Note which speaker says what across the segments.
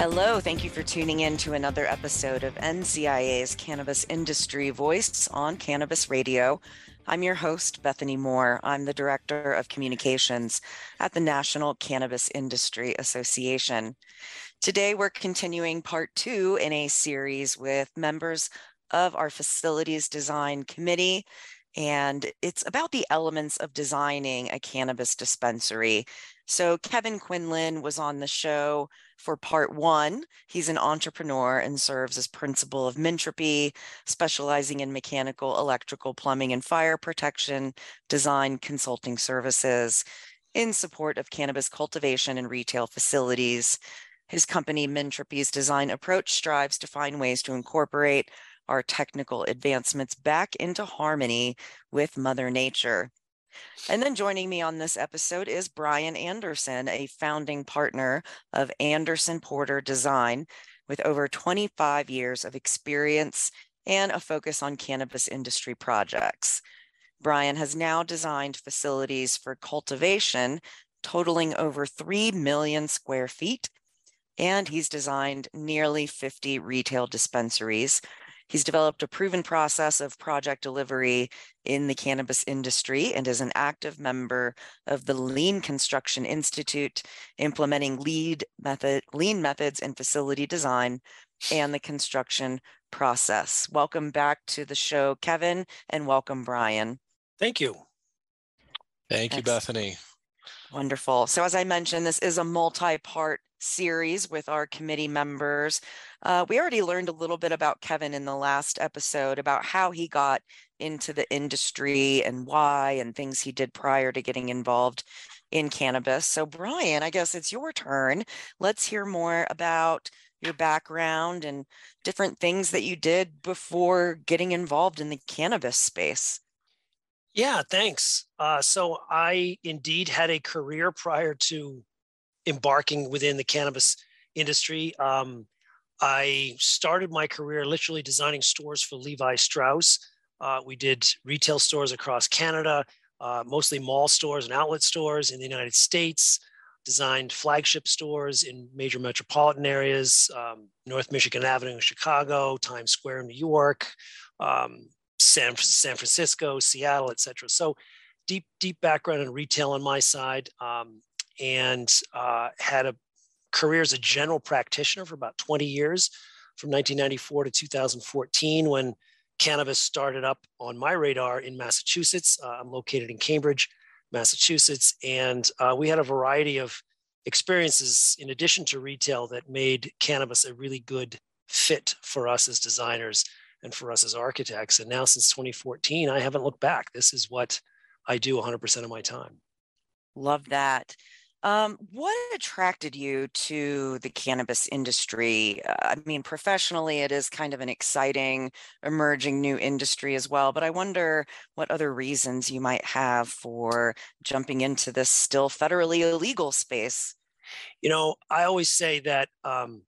Speaker 1: Hello, thank you for tuning in to another episode of NCIA's Cannabis Industry Voice on Cannabis Radio. I'm your host, Bethany Moore. I'm the Director of Communications at the National Cannabis Industry Association. Today, we're continuing part two in a series with members of our Facilities Design Committee and it's about the elements of designing a cannabis dispensary. So, Kevin Quinlan was on the show for part one. He's an entrepreneur and serves as principal of Mintropy, specializing in mechanical, electrical, plumbing, and fire protection design consulting services in support of cannabis cultivation and retail facilities. His company, Mintropy's design approach, strives to find ways to incorporate our technical advancements back into harmony with Mother Nature. And then joining me on this episode is Brian Anderson, a founding partner of Anderson Porter Design with over 25 years of experience and a focus on cannabis industry projects. Brian has now designed facilities for cultivation totaling over 3 million square feet, and he's designed nearly 50 retail dispensaries He's developed a proven process of project delivery in the cannabis industry and is an active member of the Lean Construction Institute, implementing lead method, lean methods in facility design and the construction process. Welcome back to the show, Kevin, and welcome, Brian.
Speaker 2: Thank you.
Speaker 3: Thank you, Bethany.
Speaker 1: Wonderful. So, as I mentioned, this is a multi part series with our committee members. Uh, we already learned a little bit about Kevin in the last episode about how he got into the industry and why and things he did prior to getting involved in cannabis. So, Brian, I guess it's your turn. Let's hear more about your background and different things that you did before getting involved in the cannabis space.
Speaker 2: Yeah, thanks. Uh, so I indeed had a career prior to embarking within the cannabis industry. Um, I started my career literally designing stores for Levi Strauss. Uh, we did retail stores across Canada, uh, mostly mall stores and outlet stores in the United States, designed flagship stores in major metropolitan areas, um, North Michigan Avenue in Chicago, Times Square in New York, um, San, San Francisco, Seattle, etc. So deep, deep background in retail on my side. Um, and uh, had a career as a general practitioner for about 20 years from 1994 to 2014 when cannabis started up on my radar in Massachusetts. Uh, I'm located in Cambridge, Massachusetts, and uh, we had a variety of experiences in addition to retail that made cannabis a really good fit for us as designers and for us as architects. And now, since 2014, I haven't looked back. This is what I do 100% of my time.
Speaker 1: Love that. Um, what attracted you to the cannabis industry? Uh, I mean, professionally, it is kind of an exciting, emerging new industry as well. But I wonder what other reasons you might have for jumping into this still federally illegal space.
Speaker 2: You know, I always say that um,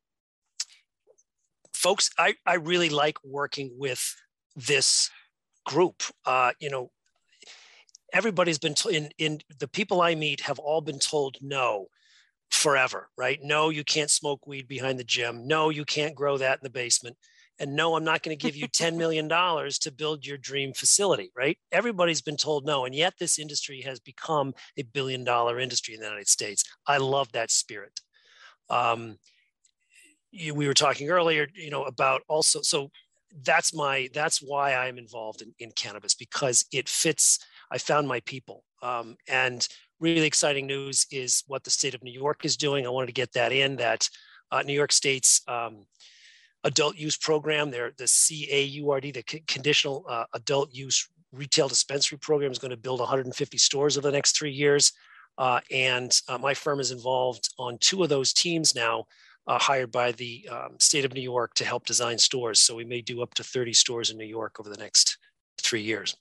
Speaker 2: folks, I, I really like working with this group. Uh, you know, everybody's been t- in in the people I meet have all been told no forever, right? No, you can't smoke weed behind the gym. No, you can't grow that in the basement. And no, I'm not going to give you $10 million to build your dream facility, right? Everybody's been told no. And yet this industry has become a billion dollar industry in the United States. I love that spirit. Um, you, we were talking earlier, you know, about also, so that's my, that's why I'm involved in, in cannabis because it fits I found my people. Um, and really exciting news is what the state of New York is doing. I wanted to get that in that uh, New York State's um, adult use program, there the CAURD, the C- conditional uh, adult use retail dispensary program is going to build 150 stores over the next three years. Uh, and uh, my firm is involved on two of those teams now, uh, hired by the um, state of New York to help design stores. So we may do up to 30 stores in New York over the next three years.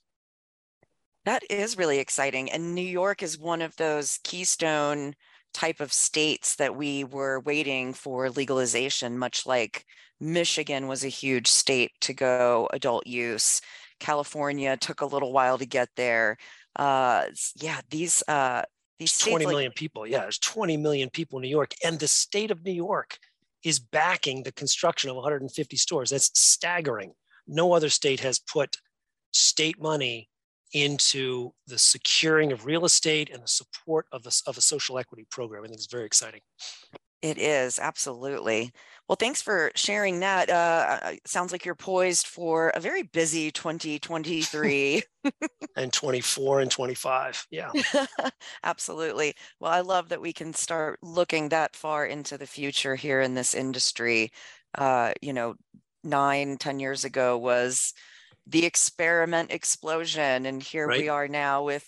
Speaker 1: That is really exciting. And New York is one of those keystone type of states that we were waiting for legalization, much like Michigan was a huge state to go adult use. California took a little while to get there. Uh, yeah, these uh, these
Speaker 2: states 20 million like, people. Yeah, there's 20 million people in New York, and the state of New York is backing the construction of 150 stores. That's staggering. No other state has put state money into the securing of real estate and the support of, a of a social equity program. I think it's very exciting.
Speaker 1: It is, absolutely. Well, thanks for sharing that. Uh, sounds like you're poised for a very busy 2023.
Speaker 2: and 24 and 25. Yeah.
Speaker 1: absolutely. Well, I love that we can start looking that far into the future here in this industry. Uh, you know, nine, ten years ago was the experiment explosion. And here right. we are now with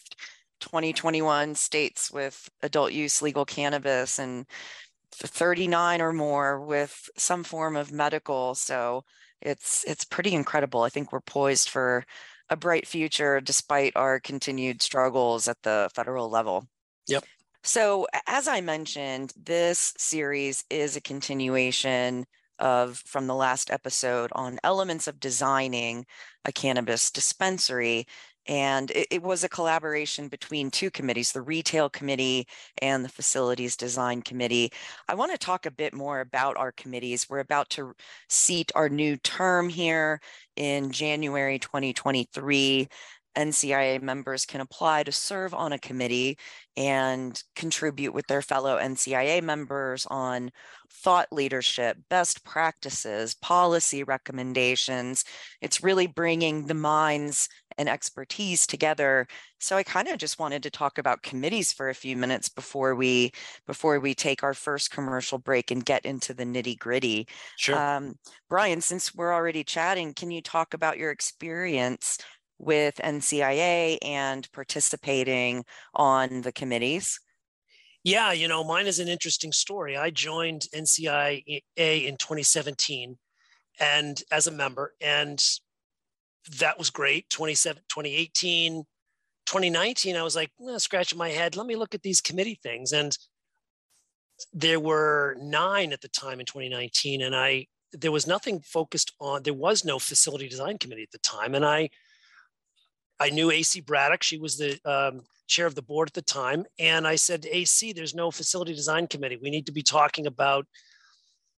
Speaker 1: 2021 states with adult use legal cannabis and 39 or more with some form of medical. So it's it's pretty incredible. I think we're poised for a bright future despite our continued struggles at the federal level.
Speaker 2: Yep.
Speaker 1: So as I mentioned, this series is a continuation of from the last episode on elements of designing a cannabis dispensary. And it, it, was a collaboration between two committees, the retail committee and the facilities design committee. I want to talk a bit more about our committees. We're about to seat our new term here in January 2023. NCIA members can apply to serve on a committee and contribute with their fellow NCIA members on thought leadership, best practices, policy recommendations. It's really bringing the minds and expertise together. So I kind of just wanted to talk about committees for a few minutes before we before we take our first commercial break and get into the nitty gritty.
Speaker 2: Sure. Um,
Speaker 1: Brian, since we're already chatting, can you talk about your experience with NCIA and participating on the committees?
Speaker 2: Yeah, you know, mine is an interesting story. I joined NCIA in 2017 and as a member, and that was great. 2018, 2019, I was like, eh, scratching my head, let me look at these committee things. And there were nine at the time in 2019, and I there was nothing focused on there was no facility design committee at the time and i I knew AC Braddock. She was the um, chair of the board at the time. And I said, AC, there's no facility design committee. We need to be talking about,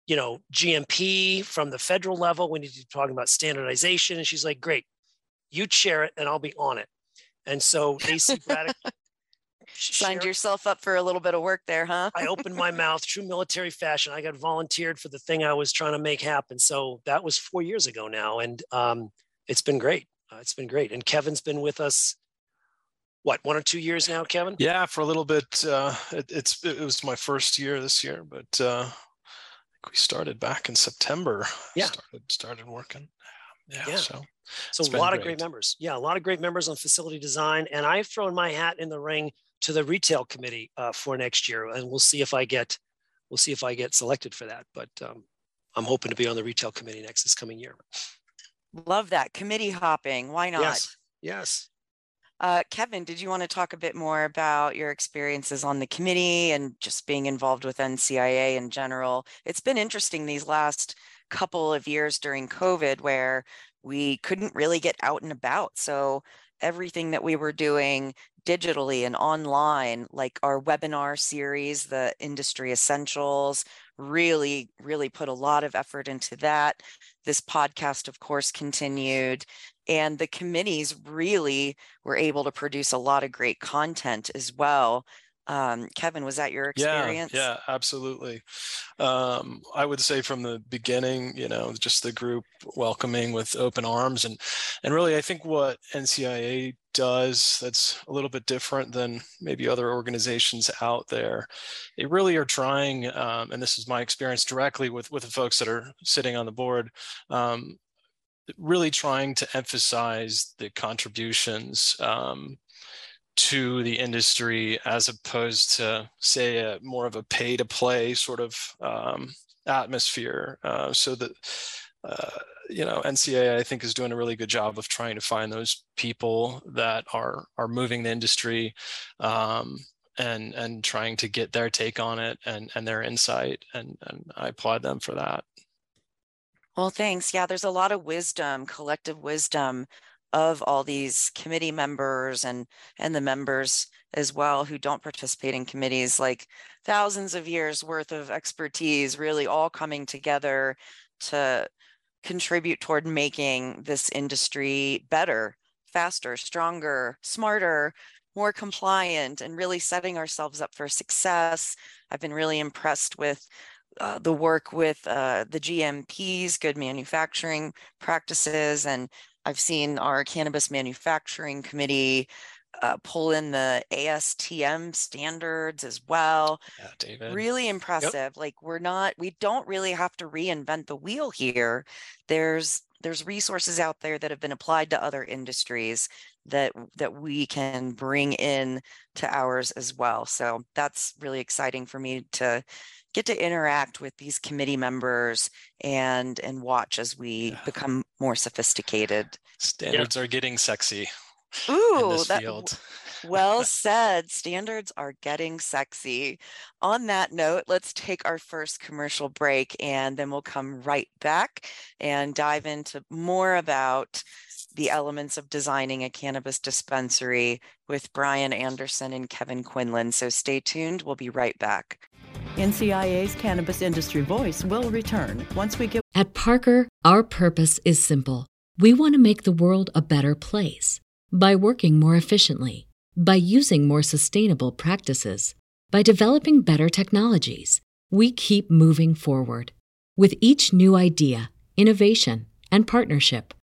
Speaker 2: you know, GMP from the federal level. We need to be talking about standardization. And she's like, great, you chair it and I'll be on it. And so AC Braddock
Speaker 1: signed yourself up for a little bit of work there, huh?
Speaker 2: I opened my mouth, true military fashion. I got volunteered for the thing I was trying to make happen. So that was four years ago now. And um, it's been great uh, it's been great. And Kevin's been with us, what, one or two years now, Kevin?
Speaker 3: Yeah, for a little bit. Uh, it, it's it was my first year this year, but uh, we started back in September.
Speaker 2: Yeah,
Speaker 3: started started working. Yeah.
Speaker 2: Yeah.
Speaker 3: So
Speaker 2: So a lot of
Speaker 3: great.
Speaker 2: great members. Yeah, a lot of great members on facility design, and I've thrown my hat in the ring to the retail committee uh, for next year, and we'll see if I get we'll see if I get selected for that. But um, I'm hoping to be on the retail committee next this coming year.
Speaker 1: Love that committee hopping. Why not?
Speaker 2: Yes, yes.
Speaker 1: Uh, Kevin, did you want to talk a bit more about your experiences on the committee and just being involved with NCIA in general? It's been interesting these last couple of years during COVID where we couldn't really get out and about. So everything that we were doing digitally and online, like our webinar series, the industry essentials, really, really put a lot of effort into that. This podcast, of course, continued. And the committees really were able to produce a lot of great content as well. Um, Kevin, was that your experience?
Speaker 3: Yeah, yeah, absolutely. Um, I would say from the beginning, you know, just the group welcoming with open arms, and and really, I think what NCIA does that's a little bit different than maybe other organizations out there. They really are trying, um, and this is my experience directly with with the folks that are sitting on the board. Um, really trying to emphasize the contributions um, to the industry as opposed to say a more of a pay to play sort of um, atmosphere uh, so that uh, you know NCIA i think is doing a really good job of trying to find those people that are are moving the industry um, and and trying to get their take on it and and their insight and and i applaud them for that
Speaker 1: Well, thanks. Yeah, there's a lot of wisdom, collective wisdom of all these committee members and and the members as well who don't participate in committees like thousands of years worth of expertise really all coming together to contribute toward making this industry better, faster, stronger, smarter, more compliant and really setting ourselves up for success. I've been really impressed with uh, the work with uh, the GMPs, good manufacturing practices, and I've seen our cannabis manufacturing committee uh, pull in the ASTM standards as well.
Speaker 3: yeah david
Speaker 1: Really impressive. Like we're not, we don't really have to reinvent the wheel here. There's there's resources out there that have been applied to other industries that that we can bring in to ours as well. So that's really exciting for me to get to interact with these committee members and and watch as we
Speaker 3: Yeah.
Speaker 1: become more sophisticated.
Speaker 3: standards are getting sexy in
Speaker 1: Ooh,
Speaker 3: this
Speaker 1: that
Speaker 3: field
Speaker 1: well said. Standards are getting sexy. On that note, let's take our first commercial break and then we'll come right back and dive into more about the elements of designing a cannabis dispensary with Brian Anderson and Kevin Quinlan. So stay tuned. We'll be right back.
Speaker 4: NCIA's Cannabis Industry Voice will return once we get
Speaker 5: At Parker, our purpose is simple. We want to make the world a better place by working more efficiently, by using more sustainable practices, by developing better technologies. We keep moving forward. With each new idea, innovation, and partnership,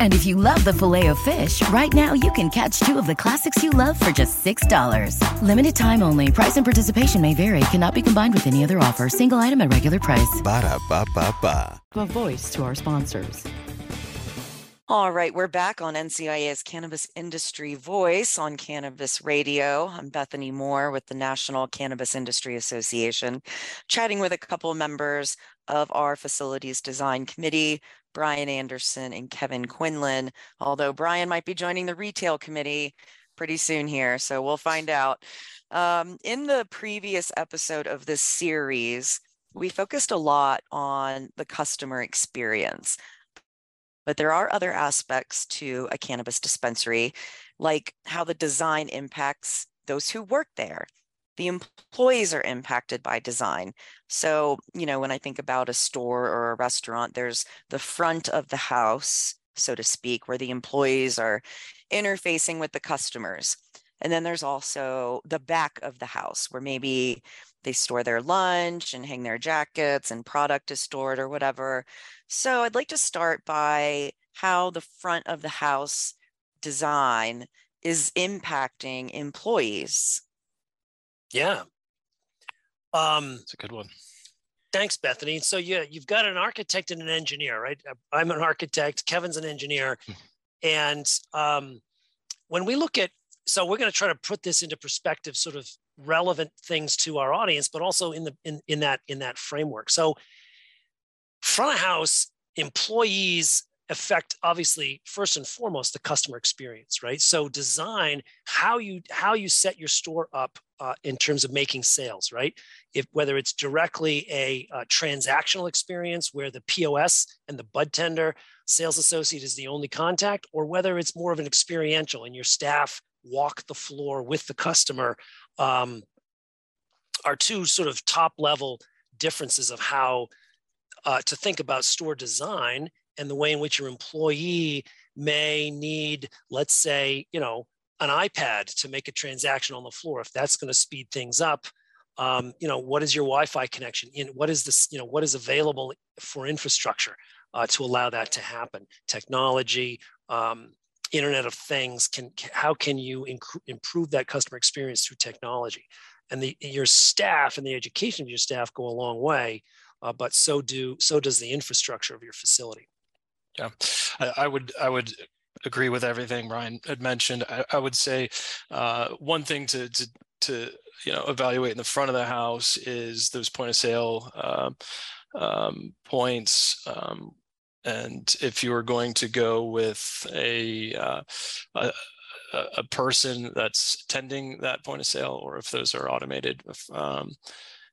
Speaker 6: And if you love the Filet-O-Fish, right now you can catch two of the classics you love for just $6. Limited time only. Price and participation may vary. Cannot be combined with any other offer. Single item at regular price.
Speaker 7: Ba da ba ba ba.
Speaker 4: A voice to our sponsors.
Speaker 1: All right, we're back on NCIA's Cannabis Industry Voice on Cannabis Radio. I'm Bethany Moore with the National Cannabis Industry Association, chatting with a couple of members of our Facilities Design Committee, Brian Anderson and Kevin Quinlan, although Brian might be joining the Retail Committee pretty soon here, so we'll find out. Um, in the previous episode of this series, we focused a lot on the customer experience but there are other aspects to a cannabis dispensary, like how the design impacts those who work there. The employees are impacted by design. So, you know, when I think about a store or a restaurant, there's the front of the house, so to speak, where the employees are interfacing with the customers. And then there's also the back of the house where maybe they store their lunch and hang their jackets and product is stored or whatever. So I'd like to start by how the front of the house design is impacting employees.
Speaker 2: Yeah. Um,
Speaker 3: It's a good one.
Speaker 2: thanks, Bethany. So yeah, you've got an architect and an engineer, right? I'm an architect. Kevin's an engineer, and um, when we look at, so we're going to try to put this into perspective, sort of relevant things to our audience, but also in the in in that in that framework. So front of house employees affect obviously first and foremost the customer experience right? So design how you how you set your store up uh, in terms of making sales right? If whether it's directly a, a transactional experience where the pos and the bud tender sales associate is the only contact or whether it's more of an experiential and your staff walk the floor with the customer um, are two sort of top level differences of how uh, to think about store design and the way in which your employee may need, let's say, you know, an iPad to make a transaction on the floor. If that's going to speed things up, um, you know, what is your Wi-Fi connection? In what is this? You know, what is available for infrastructure uh, to allow that to happen? Technology, um, Internet of Things. Can how can you inc- improve that customer experience through technology? And the your staff and the education of your staff go a long way uh, but so do so does the infrastructure of your facility.
Speaker 3: Yeah, I, I would I would agree with everything Brian had mentioned. I, I would say uh, one thing to to to you know evaluate in the front of the house is those point of sale uh, um, points. Um, and if you are going to go with a, uh, a a person that's tending that point of sale, or if those are automated, um,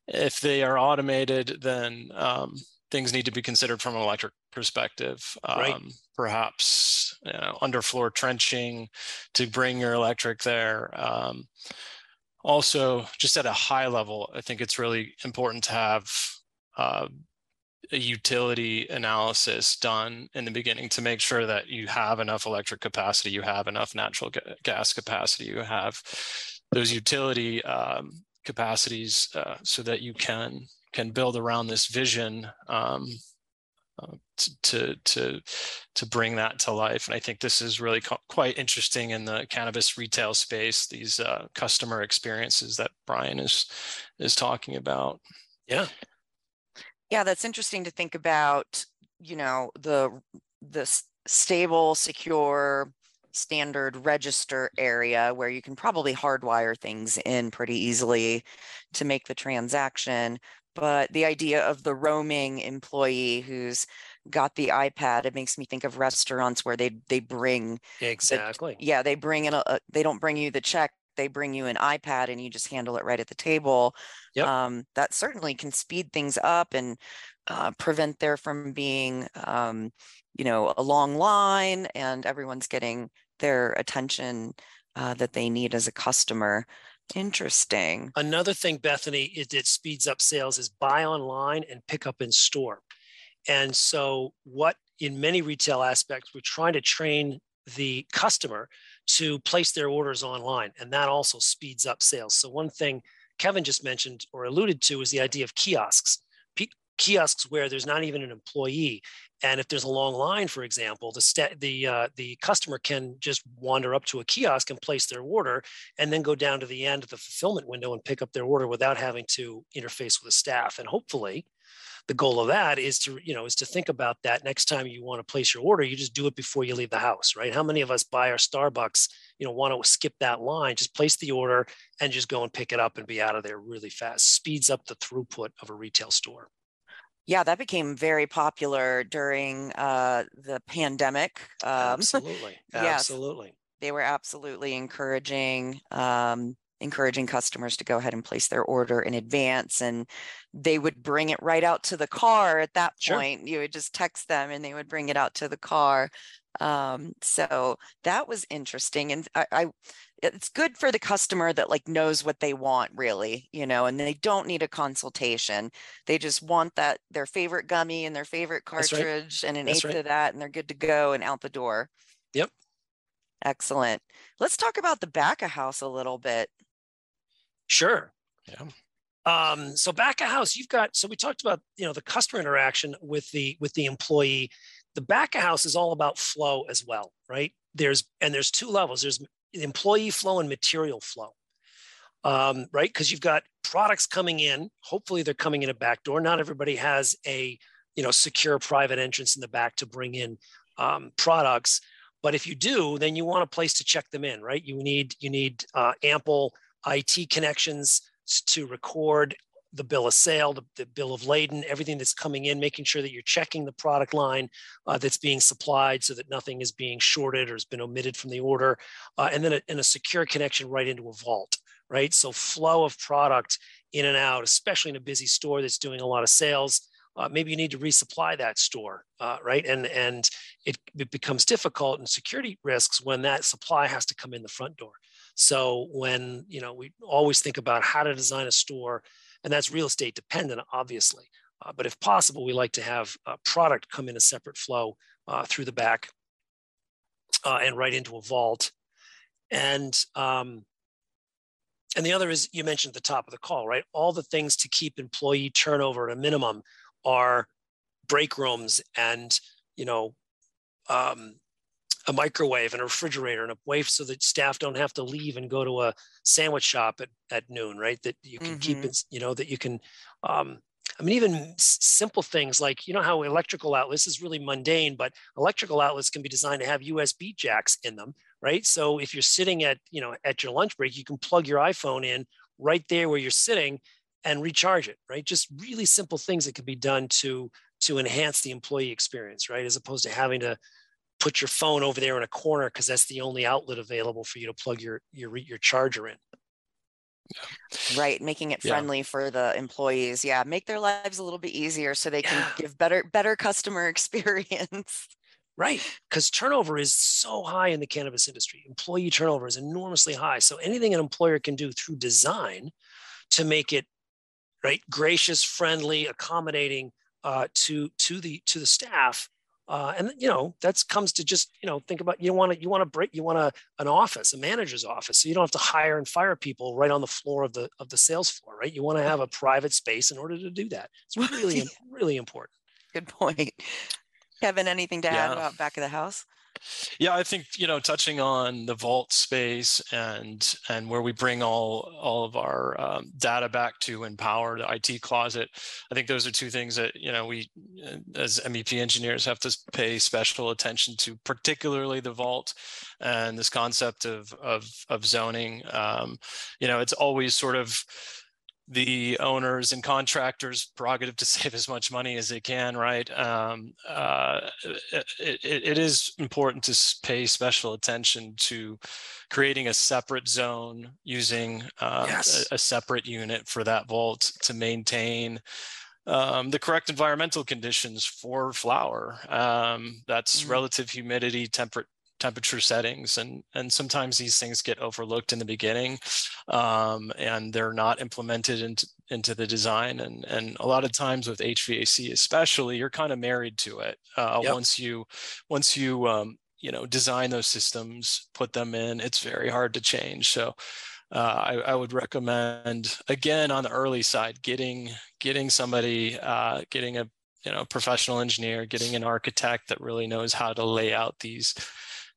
Speaker 3: if they are automated, then um, things need to be considered from an electric perspective. Um,
Speaker 2: right.
Speaker 3: Perhaps you know, underfloor trenching to bring your electric there. Um, also, just at a high level, I think it's really important to have uh, a utility analysis done in the beginning to make sure that you have enough electric capacity, you have enough natural ga- gas capacity, you have those utility um, capacities uh, so that you can can build around this vision um, uh, to to to bring that to life. And I think this is really co- quite interesting in the cannabis retail space. These uh, customer experiences that Brian is is talking about.
Speaker 2: Yeah,
Speaker 1: yeah, that's interesting to think about. You know the the stable, secure standard register area where you can probably hardwire things in pretty easily to make the transaction. But the idea of the roaming employee who's got the iPad, it makes me think of restaurants where they they bring
Speaker 2: exactly.
Speaker 1: The, yeah, they bring in a they don't bring you the check, they bring you an iPad and you just handle it right at the table.
Speaker 2: Yep.
Speaker 1: Um, that certainly can speed things up and uh, prevent there from being um, you know a long line and everyone's getting their attention uh, that they need as a customer. Interesting.
Speaker 2: Another thing, Bethany, it, it speeds up sales is buy online and pick up in store. And so, what in many retail aspects, we're trying to train the customer to place their orders online, and that also speeds up sales. So, one thing Kevin just mentioned or alluded to is the idea of kiosks. kiosks where there's not even an employee and if there's a long line for example the st- the uh, the customer can just wander up to a kiosk and place their order and then go down to the end of the fulfillment window and pick up their order without having to interface with a staff. And hopefully the goal of that is to you know is to think about that next time you want to place your order you just do it before you leave the house right? How many of us buy our starbucks you know want to skip that line just place the order and just go and pick it up and be out of there really fast speeds up the throughput of a retail store
Speaker 1: yeah that became very popular during uh, the pandemic
Speaker 2: um, absolutely yes, absolutely.
Speaker 1: They were absolutely encouraging um, encouraging customers to go ahead and place their order in advance and they would bring it right out to the car at that point. Sure. you would just text them and they would bring it out to the car. Um, so that was interesting and I, I it's good for the customer that like knows what they want really you know and they don't need a consultation they just want that their favorite gummy and their favorite cartridge right. and an That's eighth right. of that and they're good to go and out the door
Speaker 2: yep
Speaker 1: excellent let's talk about the back of house a little bit
Speaker 2: Sure. Yeah. Um, so back of house, you've got. So we talked about you know the customer interaction with the with the employee. The back of house is all about flow as well, right? There's and there's two levels. There's employee flow and material flow, um, right? Because you've got products coming in. Hopefully, they're coming in a back door. Not everybody has a you know secure private entrance in the back to bring in um, products. But if you do, then you want a place to check them in, right? You need you need uh, ample IT connections to record the bill of sale, the, the, bill of lading, everything that's coming in, making sure that you're checking the product line uh, that's being supplied so that nothing is being shorted or has been omitted from the order. Uh, and then a, and a secure connection right into a vault, right? So flow of product in and out, especially in a busy store that's doing a lot of sales. Uh, maybe you need to resupply that store, uh, right? And and it, it becomes difficult and security risks when that supply has to come in the front door. So when, you know, we always think about how to design a store, and that's real estate dependent, obviously. Uh, but if possible, we like to have a product come in a separate flow uh, through the back uh, and right into a vault. And um, and the other is you mentioned at the top of the call, right? All the things to keep employee turnover at a minimum are break rooms and you know um, a microwave and a refrigerator and a way so that staff don't have to leave and go to a sandwich shop at, at noon, right? That you can mm-hmm. keep it, you know, that you can, um, I mean, even simple things like, you know, how electrical outlets is really mundane, but electrical outlets can be designed to have USB jacks in them, right? So if you're sitting at, you know, at your lunch break, you can plug your iPhone in right there where you're sitting and recharge it, right? Just really simple things that can be done to to enhance the employee experience, right? As opposed to having to put your phone over there in a corner because that's the only outlet available for you to plug your your your charger in.
Speaker 1: Right, making it friendly yeah. for the employees. Yeah, make their lives a little bit easier so they can yeah. give better better customer experience.
Speaker 2: Right, because turnover is so high in the cannabis industry. Employee turnover is enormously high. So anything an employer can do through design to make it right gracious, friendly, accommodating uh, to to the to the staff uh, and you know that comes to just you know think about you want to you want to break you want a, an office a manager's office so you don't have to hire and fire people right on the floor of the of the sales floor right? You want to have a private space in order to do that. It's really really important.
Speaker 1: Good point. Kevin anything to add about back of the house
Speaker 3: yeah, I think you know, touching on the vault space and and where we bring all all of our um, data back to empower the IT closet. I think those are two things that you know we uh, as MEP engineers have to pay special attention to, particularly the vault and this concept of of of zoning. Um, you know, it's always sort of the owners and contractors prerogative to save as much money as they can right um, uh, it, it is important to pay special attention to creating a separate zone using uh, yes. a, a, separate unit for that vault to maintain um, the correct environmental conditions for flower um, that's mm-hmm. relative humidity temperate temperature settings and and sometimes these things get overlooked in the beginning um, and they're not implemented into into the design and and a lot of times with HVAC especially you're kind of married to it uh, yep. once you once you um, you know design those systems put them in it's very hard to change so uh, I, I, would recommend again on the early side getting getting somebody uh, getting a you know professional engineer getting an architect that really knows how to lay out these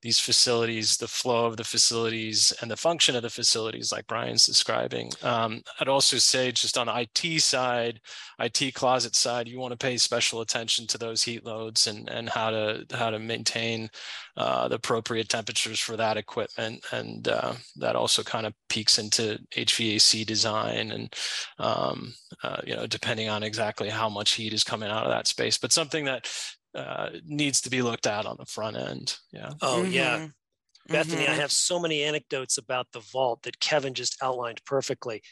Speaker 3: these facilities, the flow of the facilities, and the function of the facilities, like Brian's describing. Um, I'd also say, just on the IT side, IT closet side, you want to pay special attention to those heat loads and and how to how to maintain uh, the appropriate temperatures for that equipment, and uh, that also kind of peeks into HVAC design and um, uh, you know depending on exactly how much heat is coming out of that space. But something that uh, needs to be looked at on the front end. Yeah.
Speaker 2: Oh mm-hmm. yeah. Bethany, mm-hmm. I have so many anecdotes about the vault that Kevin just outlined perfectly.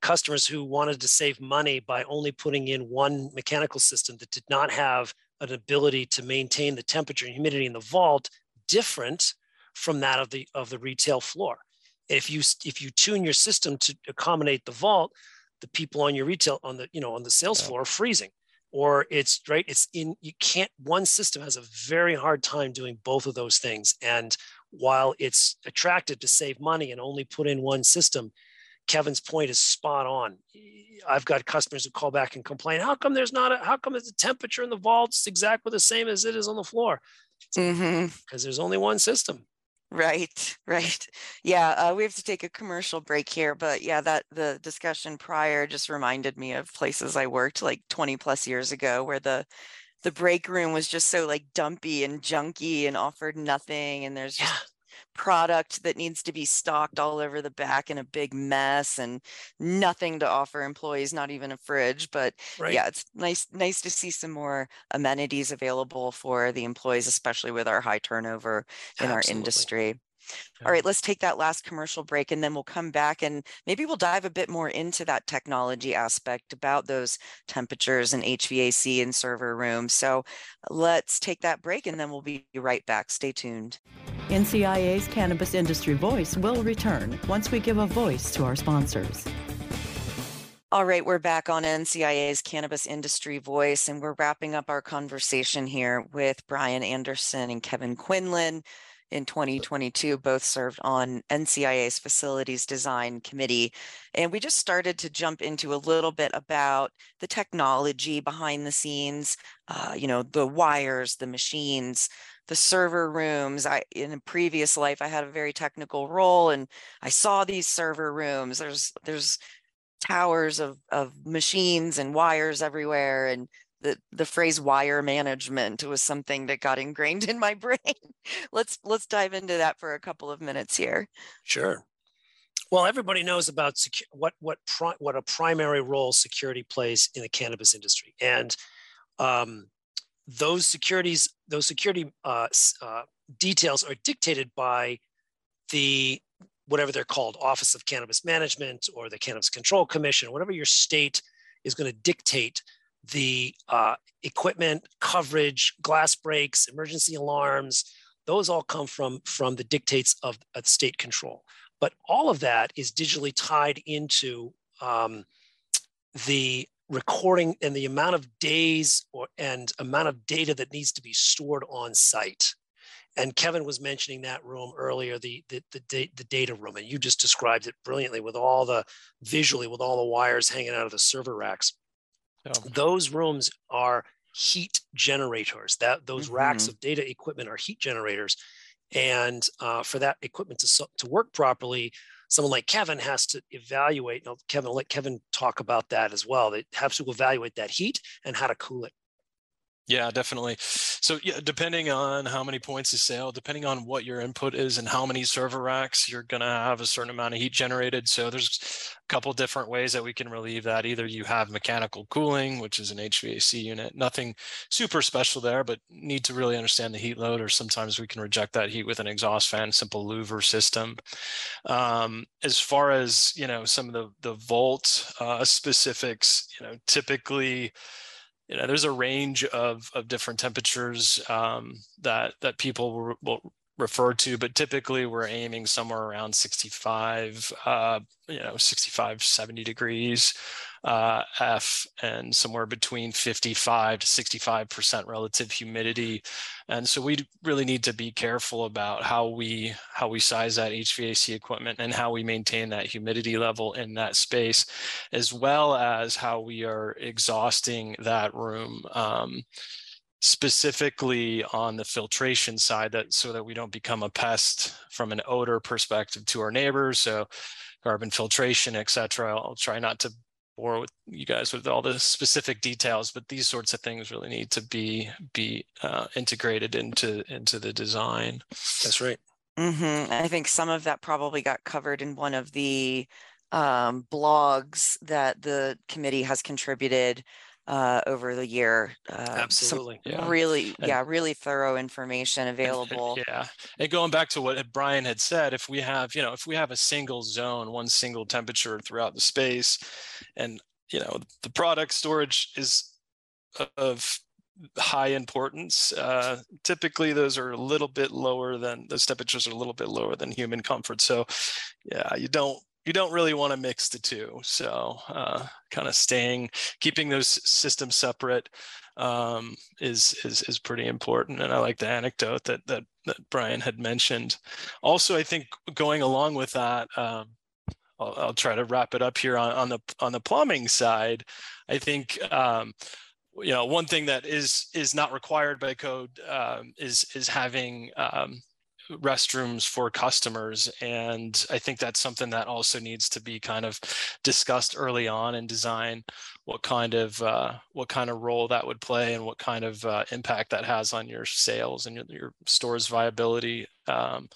Speaker 2: Customers who wanted to save money by only putting in one mechanical system that did not have an ability to maintain the temperature and humidity in the vault different from that of the of the retail floor. If you if you tune your system to accommodate the vault, the people on your retail on the you know on the sales yeah. floor are freezing or it's right it's in you can't one system has a very hard time doing both of those things. And while it's attractive to save money and only put in one system kevin's point is spot on. I've got customers who call back and complain how come there's not a how come is the temperature in the vault's exactly the same as it is on the floor? Because mm-hmm. there's only one system
Speaker 1: Right, right. Yeah, uh, we have to take a commercial break here, but yeah, that the discussion prior just reminded me of places I worked like 20 plus years ago where the the break room was just so like dumpy and junky and offered nothing and there's just product that needs to be stocked all over the back in a big mess and nothing to offer employees not even a fridge but right. yeah it's nice nice to see some more amenities available for the employees especially with our high turnover in Absolutely. our industry all right, let's take that last commercial break and then we'll come back and maybe we'll dive a bit more into that technology aspect about those temperatures and HVAC and server rooms. So let's take that break and then we'll be right back. Stay tuned.
Speaker 4: NCIA's Cannabis Industry Voice will return once we give a voice to our sponsors.
Speaker 1: All right, we're back on NCIA's Cannabis Industry Voice, and we're wrapping up our conversation here with Brian Anderson and Kevin Quinlan in 2022 both served on NCIA's facilities design committee. And we just started to jump into a little bit about the technology behind the scenes, uh, you know, the wires, the machines, the server rooms. I in a previous life I had a very technical role and I saw these server rooms. There's there's towers of of machines and wires everywhere and the the phrase wire management was something that got ingrained in my brain. let's let's dive into that for a couple of minutes here.
Speaker 2: Sure. Well, everybody knows about secu- what what pri- what a primary role security plays in the cannabis industry, and um, those securities those security uh, uh, details are dictated by the whatever they're called, Office of Cannabis Management or the Cannabis Control Commission, whatever your state is going to dictate the uh, equipment, coverage, glass breaks, emergency alarms, those all come from, from the dictates of, of state control. But all of that is digitally tied into um, the recording and the amount of days or and amount of data that needs to be stored on site. And Kevin was mentioning that room earlier, the, the, the, the data room, and you just described it brilliantly with all the visually with all the wires hanging out of the server racks. Those rooms are heat generators. That those mm-hmm. racks of data equipment are heat generators, and uh, for that equipment to to work properly, someone like Kevin has to evaluate. Kevin, let Kevin talk about that as well. They have to evaluate that heat and how to cool it.
Speaker 3: Yeah, definitely. So yeah, depending on how many points of sale, depending on what your input is and how many server racks, you're to have a certain amount of heat generated. So there's a couple different ways that we can relieve that. Either you have mechanical cooling, which is an HVAC unit, nothing super special there, but need to really understand the heat load, or sometimes we can reject that heat with an exhaust fan, simple louver system. Um, as far as, you know, some of the, the vault uh, specifics, you know, typically, you know there's a range of of different temperatures um, that that people will, refer to but typically we're aiming somewhere around 65 uh, you know 65 70 degrees uh, F and somewhere between 55 to 65% relative humidity. And so we really need to be careful about how we how we size that HVAC equipment and how we maintain that humidity level in that space, as well as how we are exhausting that room. Um, specifically on the filtration side that so that we don't become a pest from an odor perspective to our neighbors so carbon filtration etc i'll try not to bore with you guys with all the specific details but these sorts of things really need to be be uh, integrated into into the design
Speaker 2: that's right
Speaker 1: mm-hmm. i think some of that probably got covered in one of the um, blogs that the committee has contributed uh, over the year.
Speaker 2: Uh, Absolutely.
Speaker 1: Yeah. Really, and, yeah, really thorough information available.
Speaker 3: And, yeah. And going back to what Brian had said, if we have, you know, if we have a single zone, one single temperature throughout the space, and, you know, the product storage is of high importance. Uh, typically, those are a little bit lower than those temperatures are a little bit lower than human comfort. So, yeah, you don't you don't really want to mix the two. So uh, kind of staying, keeping those systems separate um, is, is, is pretty important. And I like the anecdote that, that, that Brian had mentioned. Also, I think going along with that, um, I'll, I'll, try to wrap it up here on, on the, on the plumbing side. I think, um, you know, one thing that is, is not required by code um, is, is having um, restrooms for customers. And I think that's something that also needs to be kind of discussed early on in design, what kind of uh, what kind of role that would play and what kind of uh, impact that has on your sales and your, your store's viability. Um,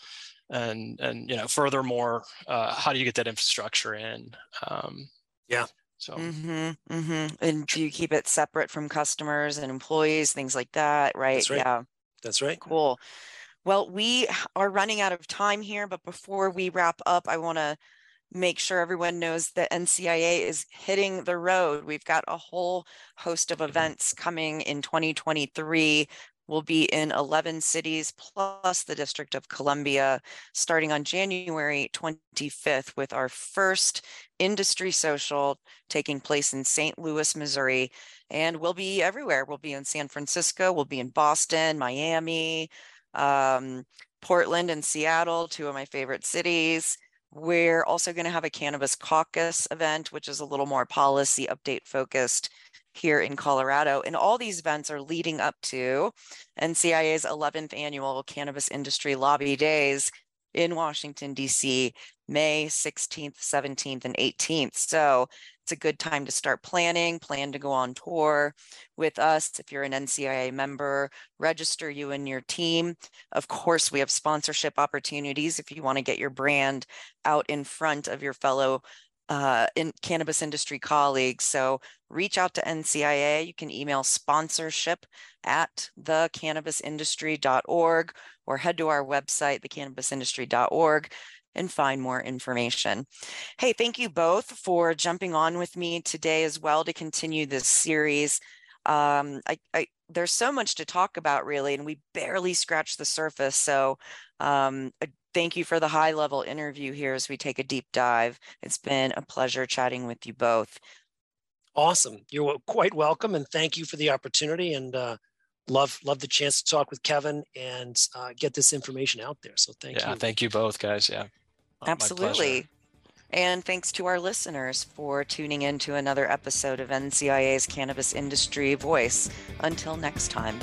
Speaker 3: and and you know, furthermore, uh, how do you get that infrastructure in? Um,
Speaker 2: yeah.
Speaker 3: So,
Speaker 1: mm-hmm, mm-hmm. and do you keep it separate from customers and employees, things like that, right?
Speaker 2: right.
Speaker 1: Yeah.
Speaker 2: That's right.
Speaker 1: Cool. Well, we are running out of time here, but before we wrap up, I want to make sure everyone knows that NCIA is hitting the road. We've got a whole host of mm-hmm. events coming in 2023. We'll be in 11 cities plus the District of Columbia starting on January 25th with our first industry social taking place in St. Louis, Missouri. And we'll be everywhere. We'll be in San Francisco, we'll be in Boston, Miami, um, Portland and Seattle, two of my favorite cities. We're also going to have a cannabis caucus event, which is a little more policy update focused here in Colorado. And all these events are leading up to NCIA's 11th annual Cannabis Industry Lobby Days in Washington, D.C., May 16th, 17th, and 18th. So it's a good time to start planning, plan to go on tour with us. If you're an NCIA member, register you and your team. Of course, we have sponsorship opportunities if you want to get your brand out in front of your fellow uh, in cannabis industry colleagues. So reach out to NCIA. You can email sponsorship at thecannabisindustry.org or head to our website, thecannabisindustry.org and find more information. Hey, thank you both for jumping on with me today as well to continue this series. Um, I, I, there's so much to talk about really, and we barely scratched the surface. So um, thank you for the high level interview here as we take a deep dive. It's been a pleasure chatting with you both.
Speaker 2: Awesome. You're quite welcome. And thank you for the opportunity. And uh, love love the chance to talk with Kevin and uh, get this information out there. So thank
Speaker 3: yeah,
Speaker 2: you.
Speaker 3: Thank you both guys. Yeah.
Speaker 1: Absolutely. And thanks to our listeners for tuning in to another episode of NCIA's Cannabis Industry Voice. Until next time.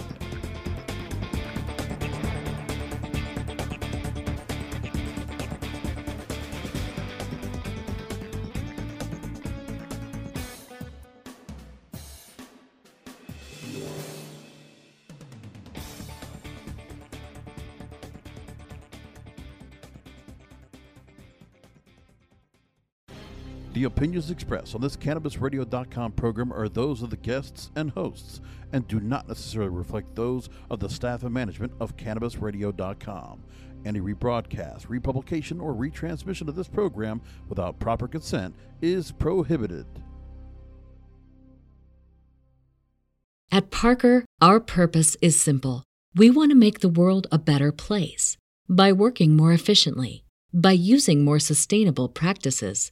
Speaker 8: The opinions expressed on this CannabisRadio.com program are those of the guests and hosts and do not necessarily reflect those of the staff and management of CannabisRadio.com. Any rebroadcast, republication, or retransmission of this program without proper consent is prohibited.
Speaker 5: At Parker, our purpose is simple. We want to make the world a better place by working more efficiently, by using more sustainable practices